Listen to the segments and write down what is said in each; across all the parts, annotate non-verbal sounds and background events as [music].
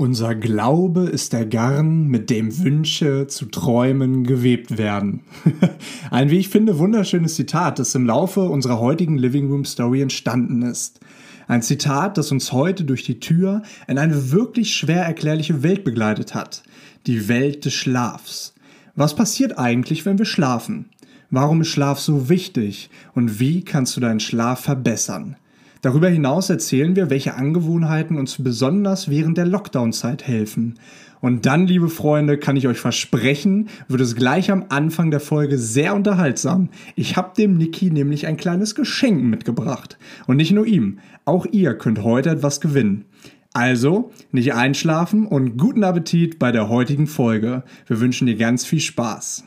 Unser Glaube ist der Garn, mit dem Wünsche zu Träumen gewebt werden. [laughs] Ein, wie ich finde, wunderschönes Zitat, das im Laufe unserer heutigen Living Room Story entstanden ist. Ein Zitat, das uns heute durch die Tür in eine wirklich schwer erklärliche Welt begleitet hat. Die Welt des Schlafs. Was passiert eigentlich, wenn wir schlafen? Warum ist Schlaf so wichtig? Und wie kannst du deinen Schlaf verbessern? Darüber hinaus erzählen wir, welche Angewohnheiten uns besonders während der Lockdown-Zeit helfen. Und dann, liebe Freunde, kann ich euch versprechen, wird es gleich am Anfang der Folge sehr unterhaltsam. Ich habe dem Niki nämlich ein kleines Geschenk mitgebracht. Und nicht nur ihm, auch ihr könnt heute etwas gewinnen. Also, nicht einschlafen und guten Appetit bei der heutigen Folge. Wir wünschen dir ganz viel Spaß.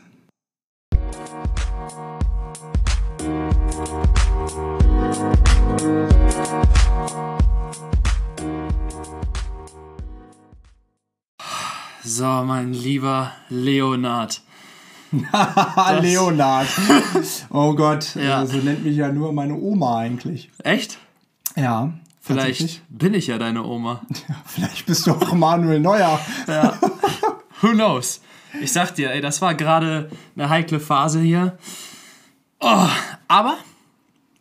So, mein lieber Leonard. [laughs] Leonard. Oh Gott, [laughs] Ja. so nennt mich ja nur meine Oma eigentlich. Echt? Ja. Vielleicht bin ich ja deine Oma. [laughs] Vielleicht bist du auch Manuel Neuer. Who knows? Ich sag dir, ey, das war gerade eine heikle Phase hier. Oh, aber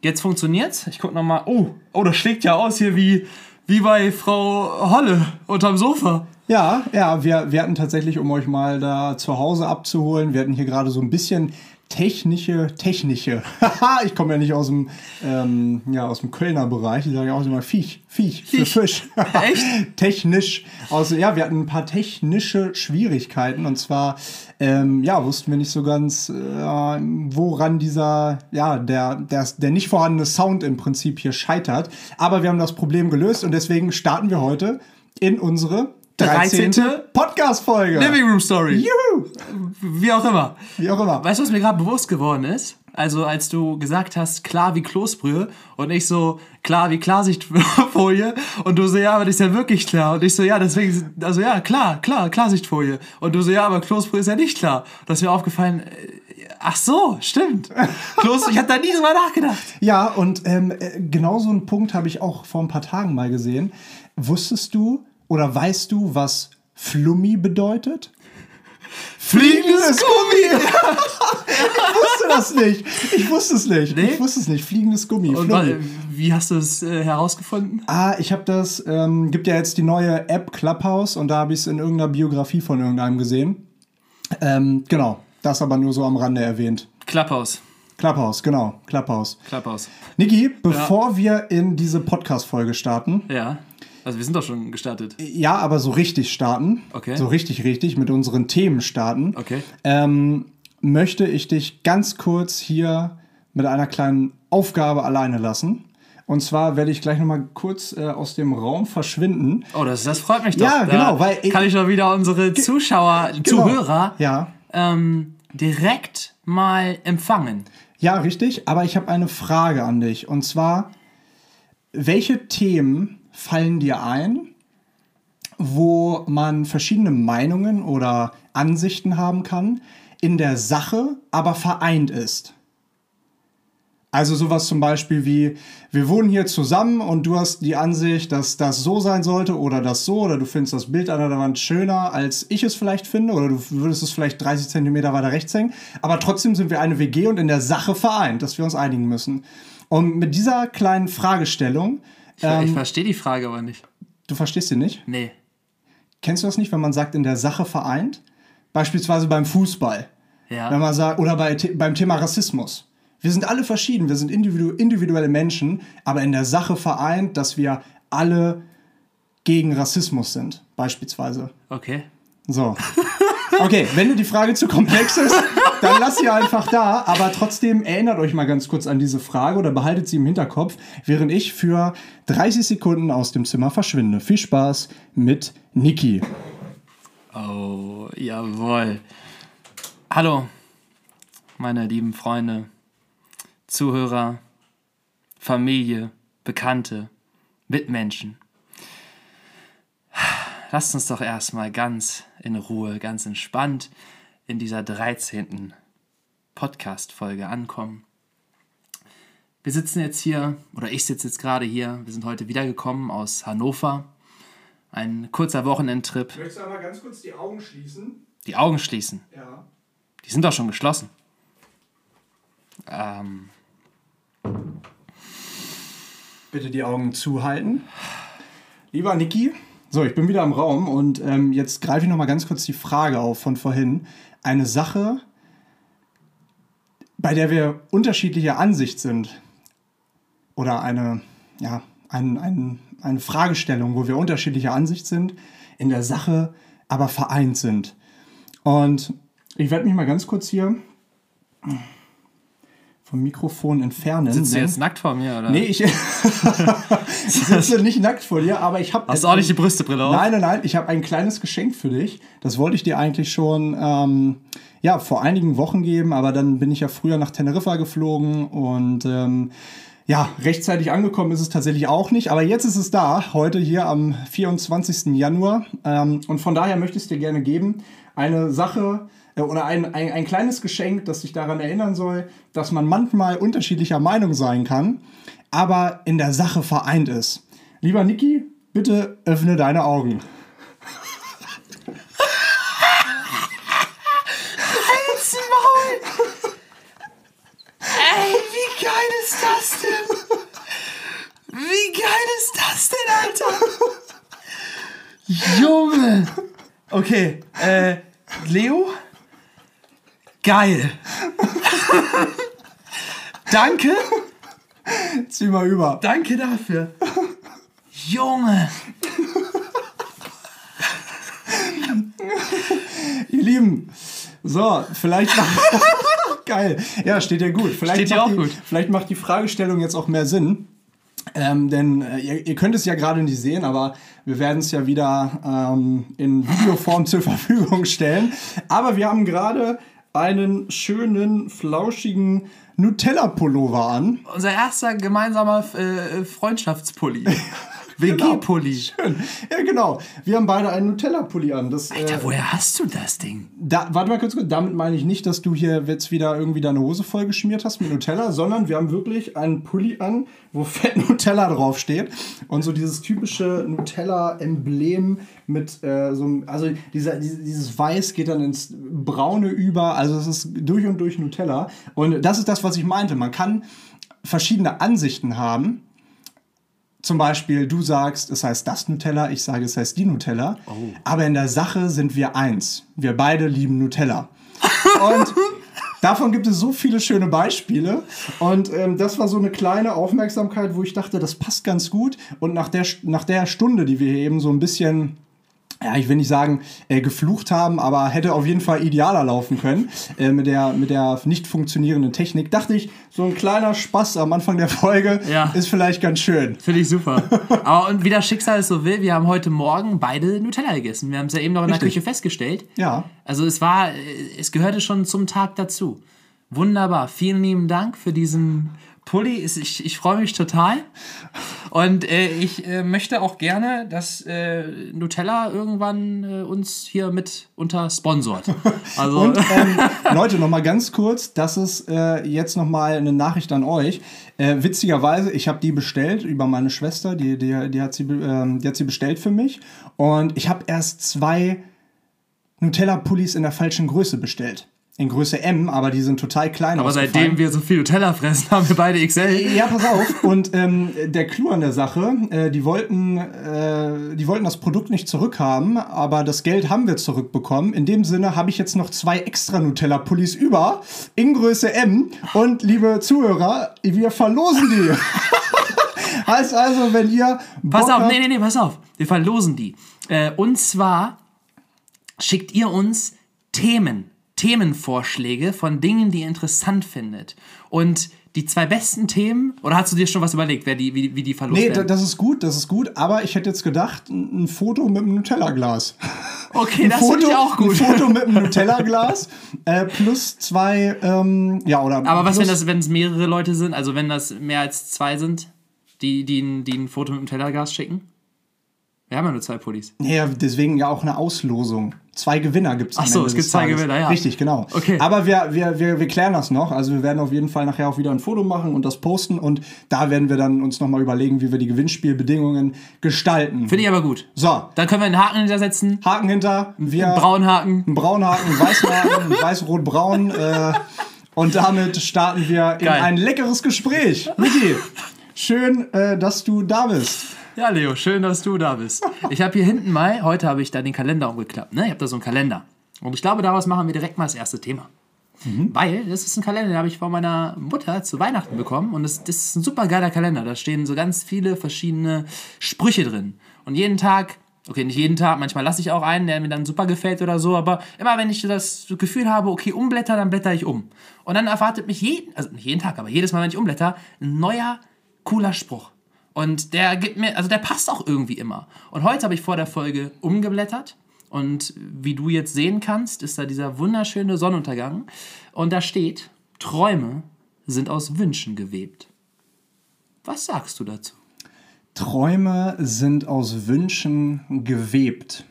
jetzt funktioniert's. Ich guck noch mal. Oh, oh, das schlägt ja aus hier wie, wie bei Frau Holle unterm Sofa. Ja, ja, wir, wir hatten tatsächlich, um euch mal da zu Hause abzuholen, wir hatten hier gerade so ein bisschen technische, technische. Haha, [laughs] ich komme ja nicht aus dem, ähm, ja, aus dem Kölner Bereich. Ich sage ja auch immer Viech, Viech, für Viech. Fisch. [laughs] Echt? [laughs] Technisch. Also ja, wir hatten ein paar technische Schwierigkeiten und zwar, ähm, ja, wussten wir nicht so ganz, äh, woran dieser, ja, der, der, der nicht vorhandene Sound im Prinzip hier scheitert. Aber wir haben das Problem gelöst und deswegen starten wir heute in unsere 13. 13. Podcast-Folge. Living Room Story. Juhu! Wie auch immer. Wie auch immer. Weißt du, was mir gerade bewusst geworden ist? Also, als du gesagt hast, klar wie Kloßbrühe und ich so, klar wie Klarsichtfolie [laughs] und du so, ja, aber das ist ja wirklich klar. Und ich so, ja, deswegen, also ja, klar, klar, Klarsichtfolie. Und du so, ja, aber Kloßbrühe ist ja nicht klar. Das ist mir aufgefallen, äh, ach so, stimmt. Kloß, ich hab da nie drüber nachgedacht. [laughs] Ja, und ähm, äh, genau so einen Punkt habe ich auch vor ein paar Tagen mal gesehen. Wusstest du oder weißt du, was Flummi bedeutet? Fliegendes Gummi! [laughs] ich wusste das nicht. Ich wusste es nicht. Nee? Ich wusste es nicht. Fliegendes Gummi. Und Flummi. wie hast du es äh, herausgefunden? Ah, ich habe das, ähm, gibt ja jetzt die neue App Clubhouse und da habe ich es in irgendeiner Biografie von irgendeinem gesehen. Ähm, genau, das aber nur so am Rande erwähnt. Klapphaus. Clubhouse, genau, Clubhouse. Klapphaus. Niki, bevor wir in diese Podcast-Folge starten, Ja. Also wir sind doch schon gestartet. ja, aber so richtig starten, Okay. so richtig, richtig mit unseren Themen starten, Okay. ähm, möchte ich dich ganz kurz hier mit einer kleinen Aufgabe alleine lassen. Und zwar werde ich gleich nochmal kurz äh, aus dem Raum verschwinden. Oh, das, das freut mich doch. Ja, Da genau, weil kann ich doch wieder unsere Zuschauer, Genau. Zuhörer Ja, ähm, direkt mal empfangen. Ja, richtig, aber ich habe eine Frage an dich. Und zwar, welche Themen fallen dir ein, wo man verschiedene Meinungen oder Ansichten haben kann, in der Sache aber vereint ist? Also sowas zum Beispiel wie, wir wohnen hier zusammen und du hast die Ansicht, dass das so sein sollte oder das so oder du findest das Bild an der Wand schöner, als ich es vielleicht finde oder du würdest es vielleicht 30 Zentimeter weiter rechts hängen. Aber trotzdem sind wir eine WG und in der Sache vereint, dass wir uns einigen müssen. Und mit dieser kleinen Fragestellung, Ich, Ähm. ich verstehe die Frage aber nicht. du verstehst sie nicht? Nee. Kennst du das nicht, wenn man sagt, in der Sache vereint? Beispielsweise beim Fußball. Ja. Wenn man sagt, oder bei, beim Thema Rassismus. Wir sind alle verschieden, wir sind individu individuelle Menschen, aber in der Sache vereint, dass wir alle gegen Rassismus sind, beispielsweise. Okay. So. Okay, wenn dir die Frage zu komplex ist, [laughs] dann lass sie einfach da. Aber trotzdem erinnert euch mal ganz kurz an diese Frage oder behaltet sie im Hinterkopf, während ich für 30 Sekunden aus dem Zimmer verschwinde. Viel Spaß mit Niki. Oh, jawohl. Hallo, meine lieben Freunde, Zuhörer, Familie, Bekannte, Mitmenschen. Lasst uns doch erstmal ganz in Ruhe, ganz entspannt in dieser 13. Podcast-Folge ankommen. Wir sitzen jetzt hier, oder ich sitze jetzt gerade hier, wir sind heute wiedergekommen aus Hannover, Ein kurzer Wochenendtrip. Möchtest du einmal ganz kurz die Augen schließen? Die Augen schließen. Ja. Die sind doch schon geschlossen. Ähm, Bitte die Augen zuhalten. Lieber Niki, so, ich bin wieder im Raum und ähm, jetzt greife ich noch mal ganz kurz die Frage auf von vorhin. Eine Sache, bei der wir unterschiedlicher Ansicht sind oder eine, ja, ein, ein, eine Fragestellung, wo wir unterschiedlicher Ansicht sind, in der Sache aber vereint sind. Und ich werde mich mal ganz kurz hier vom Mikrofon entfernen. sitzt du denn- jetzt nackt vor mir, oder? Nee, ich, ich [laughs] sitze nicht nackt vor dir, aber ich habe. Hast du auch nicht die Brüstebrille auf? Nein, nein, nein, ich habe ein kleines Geschenk für dich. Das wollte ich dir eigentlich schon ähm, ja, vor einigen Wochen geben, aber dann bin ich ja früher nach Teneriffa geflogen und ähm, ja, rechtzeitig angekommen ist es tatsächlich auch nicht, aber jetzt ist es da, heute hier am 24. Januar. Ähm, und von daher möchte ich es dir gerne geben. Eine Sache äh, oder ein, ein, ein kleines Geschenk, das dich daran erinnern soll, dass man manchmal unterschiedlicher Meinung sein kann, aber in der Sache vereint ist. Lieber Niki, bitte öffne deine Augen. Halt's Maul! Ey, wie geil ist das denn? Wie geil ist das denn, Alter? Junge! Okay, äh, Leo? Geil! Danke, Zieh mal über. danke dafür. Junge! Ihr Lieben, so, vielleicht. [laughs] Geil. Ja, steht dir gut. Vielleicht, Steht macht auch die, gut. vielleicht macht die Fragestellung jetzt auch mehr Sinn. Ähm, denn äh, ihr, ihr könnt es ja gerade nicht sehen, aber wir werden es ja wieder ähm, in Videoform [laughs] zur Verfügung stellen. Aber wir haben gerade einen schönen, flauschigen Nutella-Pullover an. Unser erster gemeinsamer äh, Freundschaftspulli. [laughs] WG-Pulli. Schön. Ja, genau. Wir haben beide einen Nutella-Pulli an. Das, äh, Alter, woher hast du das Ding? Da, warte mal kurz, damit meine ich nicht, dass du hier jetzt wieder irgendwie deine Hose voll geschmiert hast mit Nutella, sondern wir haben wirklich einen Pulli an, wo [laughs] fett Nutella draufsteht und so dieses typische Nutella-Emblem mit äh, so einem, also dieser, dieses, dieses Weiß geht dann ins Braune über, also es ist durch und durch Nutella und das ist das, was ich meinte. Man kann verschiedene Ansichten haben. Zum Beispiel, du sagst, es heißt das Nutella, ich sage, es heißt die Nutella. Aber in der Sache sind wir eins. Wir beide lieben Nutella. Und [laughs] davon gibt es so viele schöne Beispiele. Und ähm, das war so eine kleine Aufmerksamkeit, wo ich dachte, das passt ganz gut. Und nach der, nach der Stunde, die wir hier eben so ein bisschen ja, ich will nicht sagen, äh, geflucht haben, aber hätte auf jeden Fall idealer laufen können äh, mit, der, mit der nicht funktionierenden Technik. Dachte ich, so ein kleiner Spaß am Anfang der Folge Ja. ist vielleicht ganz schön. Finde ich super. [laughs] Aber und wie das Schicksal es so will, wir haben heute Morgen beide Nutella gegessen. Wir haben es ja eben noch in der Richtig. Küche festgestellt. Ja. Also es war, es gehörte schon zum Tag dazu. Wunderbar. Vielen lieben Dank für diesen Pulli. Ich, ich freue mich total. Und äh, ich äh, möchte auch gerne, dass äh, Nutella irgendwann äh, uns hier mit unter sponsort. [laughs] Also Und [laughs] ähm, Leute, noch mal ganz kurz, das ist äh, jetzt noch mal eine Nachricht an euch. Äh, witzigerweise, ich habe die bestellt über meine Schwester, die, die, die, hat sie, ähm, die hat sie bestellt für mich. Und ich habe erst zwei Nutella-Pullis in der falschen Größe bestellt. In Größe M, aber die sind total klein. aber seitdem wir so viel Nutella fressen, haben wir beide XL. Ja, pass auf. Und ähm, der Clou an der Sache, äh, die, wollten, äh, die wollten das Produkt nicht zurückhaben, aber das Geld haben wir zurückbekommen. In dem Sinne habe ich jetzt noch zwei extra Nutella-Pullis über in Größe M. Und liebe Zuhörer, wir verlosen die. [laughs] heißt also, wenn ihr. Pass Bock auf, habt- nee, nee, nee, pass auf. Wir verlosen die. Äh, und zwar schickt ihr uns Themen, Themenvorschläge von Dingen, die ihr interessant findet. Und die zwei besten Themen, oder hast du dir schon was überlegt, wer die, wie, wie die verlost Nee, werden? das ist gut, das ist gut, aber ich hätte jetzt gedacht, ein Foto mit einem Nutella-Glas. okay, Ein das finde ich auch gut. Ein Foto mit einem [laughs] Nutella-Glas äh, plus zwei, ähm, ja, oder. Aber was, wenn das, wenn es mehrere Leute sind, also wenn das mehr als zwei sind, die, die, ein- die ein Foto mit dem Tellergas schicken? Wir haben ja nur zwei Pullis. Ja, deswegen ja auch eine Auslosung. Zwei Gewinner gibt es Ach so, es gibt zwei Gewinner, ja. Richtig, genau. Okay. Aber wir, wir, wir, wir klären das noch. Also wir werden auf jeden Fall nachher auch wieder ein Foto machen und das posten. Und da werden wir dann uns nochmal überlegen, wie wir die Gewinnspielbedingungen gestalten. Finde ich aber gut. So, Dann können wir einen Haken hintersetzen. Haken hinter. Wir, Einen braunen Haken. Ein Braunhaken, ein Weißhaken, ein weiß-rot-braun. Äh, und damit starten wir in Geil. ein leckeres Gespräch. Niki, schön, äh, dass du da bist. Ja, Leo, schön, dass du da bist. Ich habe hier hinten mal, heute habe ich da den Kalender umgeklappt. Ne? Ich habe da so einen Kalender. Und ich glaube, daraus machen wir direkt mal das erste Thema. Weil das ist ein Kalender, den habe ich von meiner Mutter zu Weihnachten bekommen. Und das, das ist ein super geiler Kalender. Da stehen so ganz viele verschiedene Sprüche drin. Und jeden Tag, okay, nicht jeden Tag, manchmal lasse ich auch einen, der mir dann super gefällt oder so. Aber immer wenn ich das Gefühl habe, okay, umblätter, dann blätter ich um. Und dann erwartet mich jeden, also nicht jeden Tag, aber jedes Mal, wenn ich umblätter, ein neuer, cooler Spruch. Und der gibt mir, also der passt auch irgendwie immer. Und heute habe ich vor der Folge umgeblättert. Und wie du jetzt sehen kannst, ist da dieser wunderschöne Sonnenuntergang. Und da steht, Träume sind aus Wünschen gewebt. Was sagst du dazu? Träume sind aus Wünschen gewebt.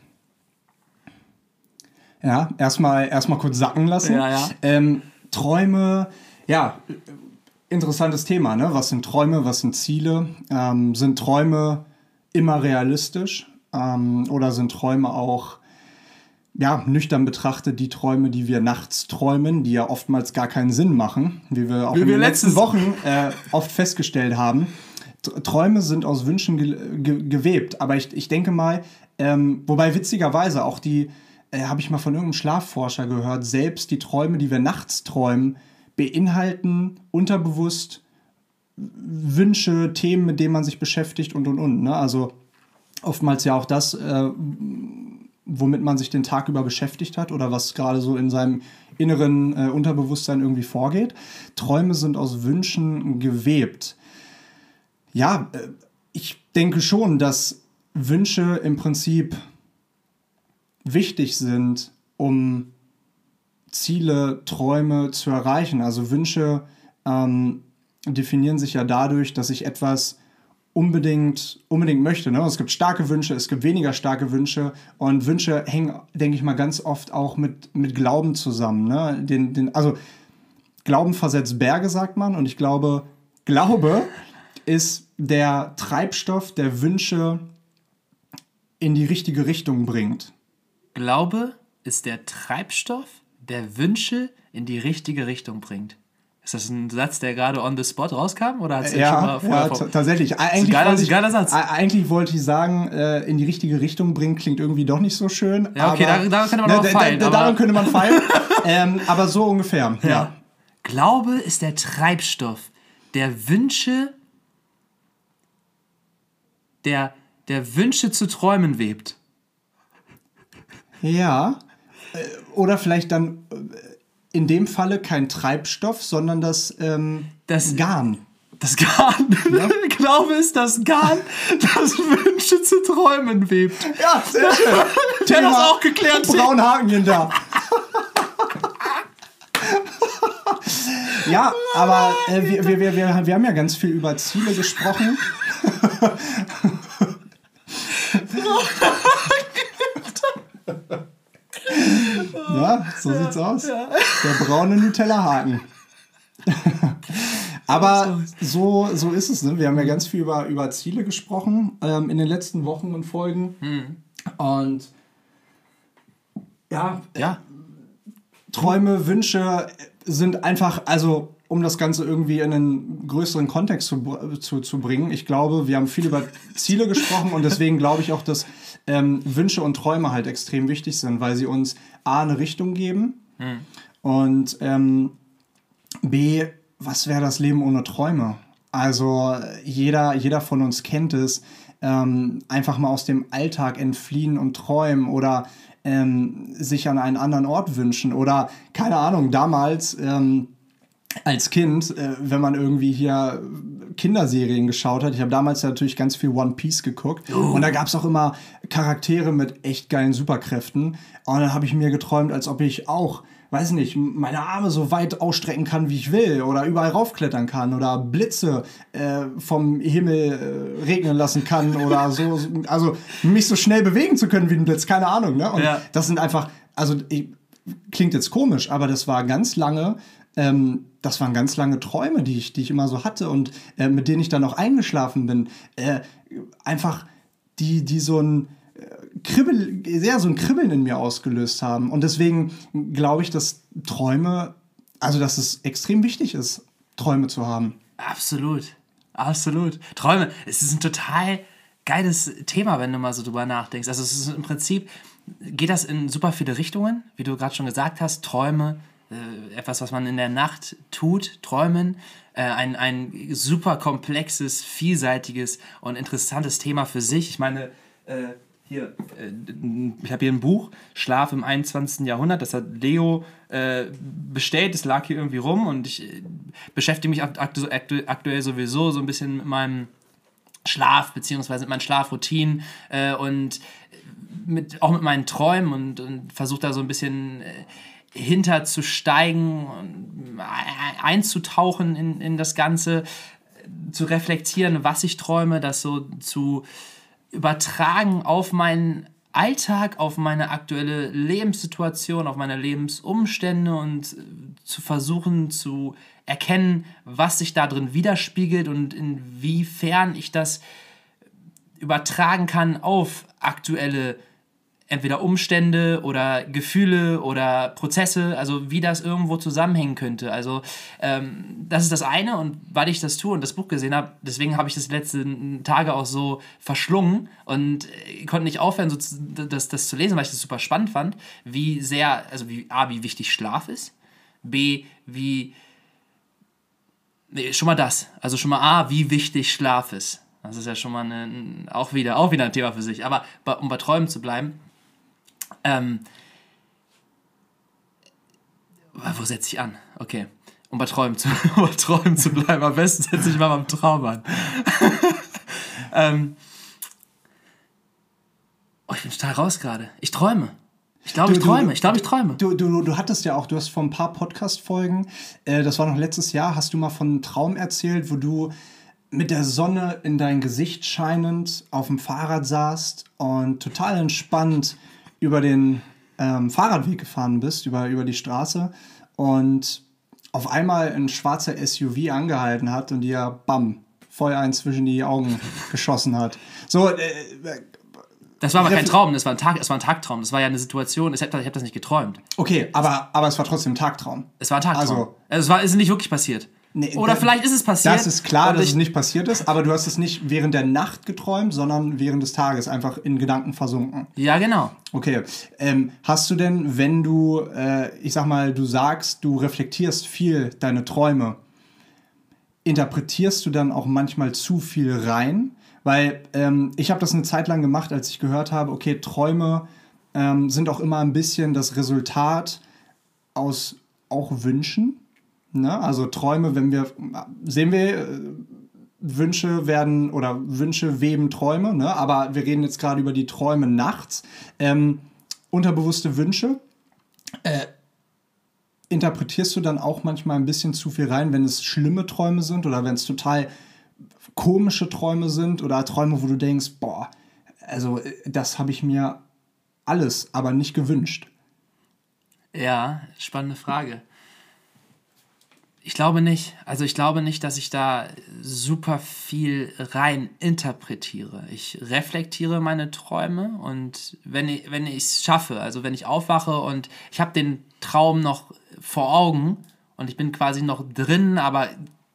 Ja, erstmal erstmal kurz sacken lassen. Ja, ja. Ähm, Träume, ja, interessantes Thema, ne? Was sind Träume, was sind Ziele? Ähm, sind Träume immer realistisch? Ähm, oder sind Träume auch, ja, nüchtern betrachtet, die Träume, die wir nachts träumen, die ja oftmals gar keinen Sinn machen, wie wir auch Wie in wir den letzten Wochen äh, oft festgestellt haben. Träume sind aus Wünschen ge ge gewebt, aber ich, ich denke mal, ähm, wobei witzigerweise auch die, äh, habe ich mal von irgendeinem Schlafforscher gehört, selbst die Träume, die wir nachts träumen, beinhalten unterbewusst Wünsche, Themen, mit denen man sich beschäftigt und und und. Ne? Also oftmals ja auch das, äh, womit man sich den Tag über beschäftigt hat oder was gerade so in seinem inneren äh, Unterbewusstsein irgendwie vorgeht. Träume sind aus Wünschen gewebt. Ja, äh, ich denke schon, dass Wünsche im Prinzip wichtig sind, um Ziele, Träume zu erreichen. Also Wünsche ähm, definieren sich ja dadurch, dass ich etwas unbedingt, unbedingt möchte. Ne? Es gibt starke Wünsche, es gibt weniger starke Wünsche und Wünsche hängen, denke ich mal, ganz oft auch mit, mit Glauben zusammen. Ne? Den, den, also Glauben versetzt Berge, sagt man, und ich glaube, Glaube [laughs] ist der Treibstoff, der Wünsche in die richtige Richtung bringt. Glaube ist der Treibstoff, der Wünsche in die richtige Richtung bringt. Ist das ein Satz, der gerade on the spot rauskam? Oder hat's den schon mal Ja, vorher ja vor- tatsächlich. Eigentlich, geiler- wollte ich, geiler Satz. eigentlich wollte ich sagen, äh, in die richtige Richtung bringen, klingt irgendwie doch nicht so schön. Ja, okay, aber, da- daran könnte man ne, feilen, Da, aber- daran könnte man feilen. [laughs] ähm, aber so ungefähr. Ja. Ja. Glaube ist der Treibstoff, der Wünsche, der, der Wünsche zu träumen webt. Ja. Äh, Oder vielleicht dann äh, in dem Falle kein Treibstoff, sondern das, ähm, Das- Garn. Das Garn. [laughs] Glaube ist das Garn, [laughs] das Wünsche zu träumen webt. Ja, sehr schön. [laughs] Der das auch geklärt. Braun Haken hinter. ja, aber äh, wir, wir, wir, wir, wir haben ja ganz viel über Ziele gesprochen. Ja, so sieht's aus. Der braune Nutella-Haken. [laughs] Aber so, so ist es. Ne? Wir haben ja ganz viel über, über Ziele gesprochen ähm, in den letzten Wochen und Folgen. Und ja, Ja, Träume, Wünsche sind einfach, also um das Ganze irgendwie in einen größeren Kontext zu, zu, zu bringen. Ich glaube, wir haben viel über [laughs] Ziele gesprochen und deswegen glaube ich auch, dass ähm, Wünsche und Träume halt extrem wichtig sind, weil sie uns A, eine Richtung geben und ähm, B, was wäre das Leben ohne Träume? Also jeder, jeder von uns kennt es, ähm, einfach mal aus dem Alltag entfliehen und träumen oder ähm, sich an einen anderen Ort wünschen oder keine Ahnung, damals, ähm, als Kind, äh, wenn man irgendwie hier Kinderserien geschaut hat. Ich habe damals natürlich ganz viel One Piece geguckt. Oh. Und da gab es auch immer Charaktere mit echt geilen Superkräften. Und dann habe ich mir geträumt, als ob ich auch weiß nicht, meine Arme so weit ausstrecken kann, wie ich will, oder überall raufklettern kann, oder Blitze äh, vom Himmel äh, regnen lassen kann, oder [laughs] so, also mich so schnell bewegen zu können wie ein Blitz, keine Ahnung, ne? Und ja. das sind einfach, also ich, klingt jetzt komisch, aber das war ganz lange ähm, das waren ganz lange Träume, die ich, die ich immer so hatte und äh, mit denen ich dann auch eingeschlafen bin. Äh, einfach die, die so ein äh, Kribbel, sehr so ein Kribbeln in mir ausgelöst haben. Und deswegen glaube ich, dass Träume, also dass es extrem wichtig ist, Träume zu haben. Absolut. Absolut. Träume, es ist ein total geiles Thema, wenn du mal so drüber nachdenkst. Also es ist im Prinzip, geht das in super viele Richtungen, wie du gerade schon gesagt hast, Träume, äh, etwas, was man in der Nacht tut, träumen. Äh, ein, ein super komplexes, vielseitiges und interessantes Thema für sich. Ich meine, äh, hier, äh, ich habe hier ein Buch, Schlaf im 21. Jahrhundert, das hat Leo äh, bestellt, es lag hier irgendwie rum und ich äh, beschäftige mich aktu aktu aktuell sowieso so ein bisschen mit meinem Schlaf, beziehungsweise mit meinen Schlafroutinen und mit, auch mit meinen Träumen und, und versuche da so ein bisschen hinterzusteigen, einzutauchen in, in das Ganze, zu reflektieren, was ich träume, das so zu übertragen auf meinen Alltag, auf meine aktuelle Lebenssituation, auf meine Lebensumstände und zu versuchen zu erkennen, was sich da drin widerspiegelt und inwiefern ich das übertragen kann auf aktuelle entweder Umstände oder Gefühle oder Prozesse, also wie das irgendwo zusammenhängen könnte. Also ähm, das ist das eine und weil ich das tue und das Buch gesehen habe, deswegen habe ich das letzten Tage auch so verschlungen und äh, konnte nicht aufhören, so zu, das, das zu lesen, weil ich das super spannend fand, wie sehr, also wie A, wie wichtig Schlaf ist, B, wie, nee, schon mal das, also schon mal A, wie wichtig Schlaf ist. Das ist ja schon mal eine, auch, wieder, auch wieder ein Thema für sich. Aber um bei Träumen zu bleiben, ähm, wo setze ich an? Okay. Um bei Träumen zu, [laughs] um bei Träumen zu bleiben. Am besten setze ich mal beim Traum an. [laughs] ähm, oh, ich bin total raus gerade. Ich träume. Ich glaube, ich träume. Ich glaube, ich träume. Du, du, du hattest ja auch, du hast vor ein paar Podcast-Folgen, äh, das war noch letztes Jahr, hast du mal von einem Traum erzählt, wo du mit der Sonne in dein Gesicht scheinend auf dem Fahrrad saßt und total entspannt über den ähm, Fahrradweg gefahren bist, über, über die Straße und auf einmal ein schwarzer SUV angehalten hat und dir, bam, voll ein zwischen die Augen geschossen hat. So, äh, das war aber kein Traum, das war ein, Tag, es war ein Tagtraum. Das war ja eine Situation, ich habe hab das nicht geträumt. Okay, aber, aber es war trotzdem ein Tagtraum. Es war ein Tagtraum. Also, also es, war, es ist nicht wirklich passiert. Nee, Oder vielleicht ist es passiert. Das ist klar, dass es nicht passiert ist, aber du hast es nicht während der Nacht geträumt, sondern während des Tages einfach in Gedanken versunken. Ja, genau. Okay. Ähm, hast du denn, wenn du, äh, ich sag mal, du sagst, du reflektierst viel deine Träume, interpretierst du dann auch manchmal zu viel rein? Weil ähm, ich habe das eine Zeit lang gemacht, als ich gehört habe, okay, Träume ähm, sind auch immer ein bisschen das Resultat aus auch Wünschen Ne? Also Träume, wenn wir, sehen wir, äh, Wünsche werden oder Wünsche weben Träume, ne? aber wir reden jetzt gerade über die Träume nachts. Ähm, unterbewusste Wünsche. Äh, interpretierst du dann auch manchmal ein bisschen zu viel rein, wenn es schlimme Träume sind oder wenn es total komische Träume sind oder Träume, wo du denkst, boah, also äh, das habe ich mir alles, aber nicht gewünscht? Ja, spannende Frage. Ich glaube nicht. Also ich glaube nicht, dass ich da super viel rein interpretiere. Ich reflektiere meine Träume und wenn ich wenn ich es schaffe, also wenn ich aufwache und ich habe den Traum noch vor Augen und ich bin quasi noch drin, aber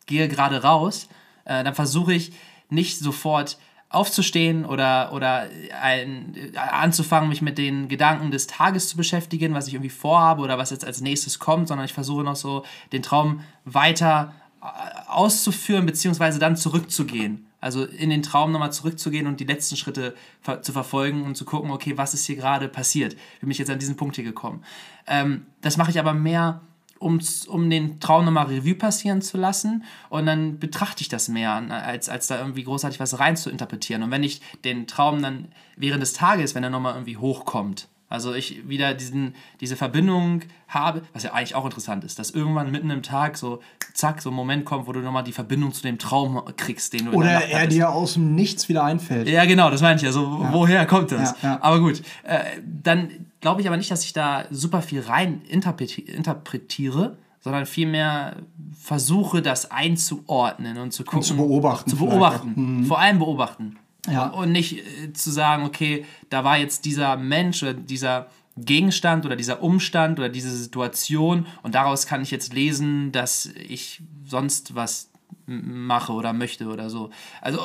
gehe gerade raus, äh, dann versuche ich nicht sofort aufzustehen oder, oder ein, anzufangen, mich mit den Gedanken des Tages zu beschäftigen, was ich irgendwie vorhabe oder was jetzt als nächstes kommt, sondern ich versuche noch so den Traum weiter äh, auszuführen, beziehungsweise dann zurückzugehen. Also in den Traum nochmal zurückzugehen und die letzten Schritte ver zu verfolgen und zu gucken, okay, was ist hier gerade passiert? Wie bin ich jetzt an diesen Punkt hier gekommen? Ähm, das mache ich aber mehr um, um den Traum nochmal Revue passieren zu lassen und dann betrachte ich das mehr, als, als da irgendwie großartig was rein zu interpretieren. Und wenn ich den Traum dann während des Tages, wenn er nochmal irgendwie hochkommt, also ich wieder diesen, diese Verbindung habe, was ja eigentlich auch interessant ist, dass irgendwann mitten im Tag so, zack, so ein Moment kommt, wo du nochmal die Verbindung zu dem Traum kriegst, den du Oder er dir aus dem Nichts wieder einfällt. Ja, genau, das meine ich. Also, ja. woher kommt das? Ja, ja. Aber gut, äh, dann glaube ich aber nicht, dass ich da super viel rein interpretiere, sondern vielmehr versuche, das einzuordnen und zu gucken. Und zu beobachten. Zu beobachten. Mhm. Vor allem beobachten. Ja. Und nicht äh, zu sagen, okay, da war jetzt dieser Mensch oder dieser Gegenstand oder dieser Umstand oder diese Situation und daraus kann ich jetzt lesen, dass ich sonst was mache oder möchte oder so. Also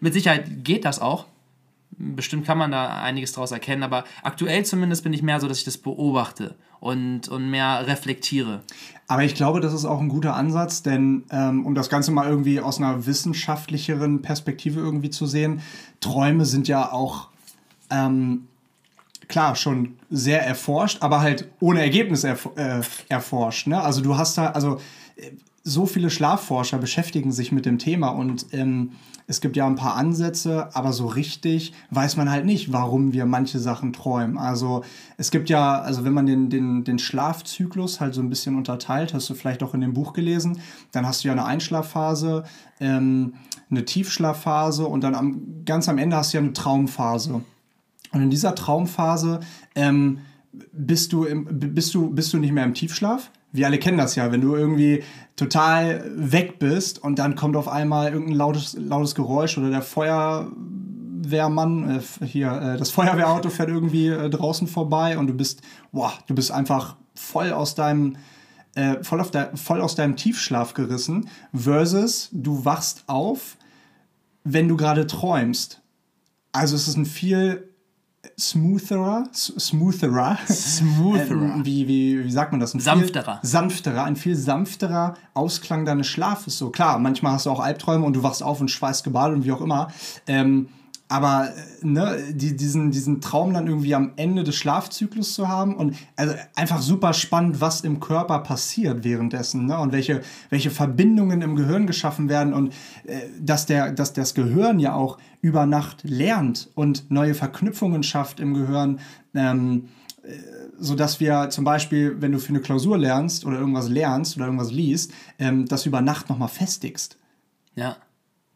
mit Sicherheit geht das auch. Bestimmt kann man da einiges draus erkennen, aber aktuell zumindest bin ich mehr so, dass ich das beobachte und, und mehr reflektiere. Aber ich glaube, das ist auch ein guter Ansatz, denn ähm, um das Ganze mal irgendwie aus einer wissenschaftlicheren Perspektive irgendwie zu sehen, Träume sind ja auch ähm, klar schon sehr erforscht, aber halt ohne Ergebnis erf äh, erforscht. Ne? Also du hast da, also äh, so viele Schlafforscher beschäftigen sich mit dem Thema und ähm, es gibt ja ein paar Ansätze, aber so richtig weiß man halt nicht, warum wir manche Sachen träumen. Also es gibt ja, also wenn man den, den, den Schlafzyklus halt so ein bisschen unterteilt, hast du vielleicht auch in dem Buch gelesen, dann hast du ja eine Einschlafphase, ähm, eine Tiefschlafphase und dann am, ganz am Ende hast du ja eine Traumphase. Und in dieser Traumphase ähm, bist, du im, bist, du, bist du nicht mehr im Tiefschlaf, wir alle kennen das ja, wenn du irgendwie total weg bist und dann kommt auf einmal irgendein lautes, lautes Geräusch oder der Feuerwehrmann, äh, hier, äh, das Feuerwehrauto fährt irgendwie äh, draußen vorbei und du bist, boah, du bist einfach voll aus deinem, äh, voll, auf der, voll aus deinem Tiefschlaf gerissen, versus du wachst auf, wenn du gerade träumst. Also es ist ein viel smoother, smoother, smoother. Äh, wie, wie, wie sagt man das? Ein sanfterer. sanfterer, ein viel sanfterer Ausklang deines Schlafes. So klar, manchmal hast du auch Albträume und du wachst auf und schweißt gebadet und wie auch immer. Ähm, aber ne, die, diesen, diesen Traum dann irgendwie am Ende des Schlafzyklus zu haben und also einfach super spannend, was im Körper passiert währenddessen ne? und welche, welche Verbindungen im Gehirn geschaffen werden und äh, dass, der, dass das Gehirn ja auch über Nacht lernt und neue Verknüpfungen schafft im Gehirn. Ähm, äh, so wir zum Beispiel, wenn du für eine Klausur lernst oder irgendwas lernst oder irgendwas liest, ähm, das über Nacht nochmal festigst. Ja.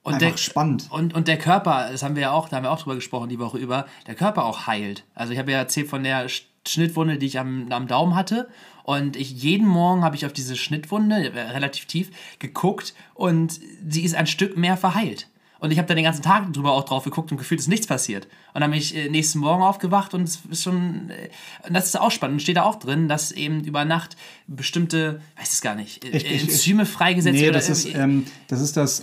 Und Einfach der, spannend. Und, und der Körper, das haben wir ja auch, da haben wir auch drüber gesprochen die Woche über, der Körper auch heilt. Also ich habe ja erzählt von der Schnittwunde, die ich am, am Daumen hatte. Und ich, jeden Morgen habe ich auf diese Schnittwunde, äh, relativ tief, geguckt und sie ist ein Stück mehr verheilt. Und ich habe da den ganzen Tag drüber auch drauf geguckt und gefühlt ist nichts passiert. Und dann bin ich äh, nächsten Morgen aufgewacht und es ist schon, äh, das ist auch spannend. Und steht da auch drin, dass eben über Nacht bestimmte, weiß es gar nicht, äh, ich, Enzyme freigesetzt werden. Nee, das ist, ähm, das ist das,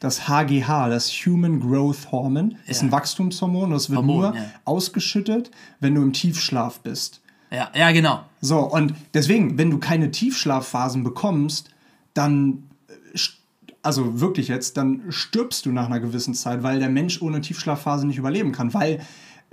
das HGH, das Human Growth Hormone. Das ist ein Wachstumshormon. Das wird Hormon, nur ja. ausgeschüttet, wenn du im Tiefschlaf bist. Ja, ja, genau. So, und deswegen, wenn du keine Tiefschlafphasen bekommst, dann also wirklich jetzt, dann stirbst du nach einer gewissen Zeit, weil der Mensch ohne Tiefschlafphase nicht überleben kann, weil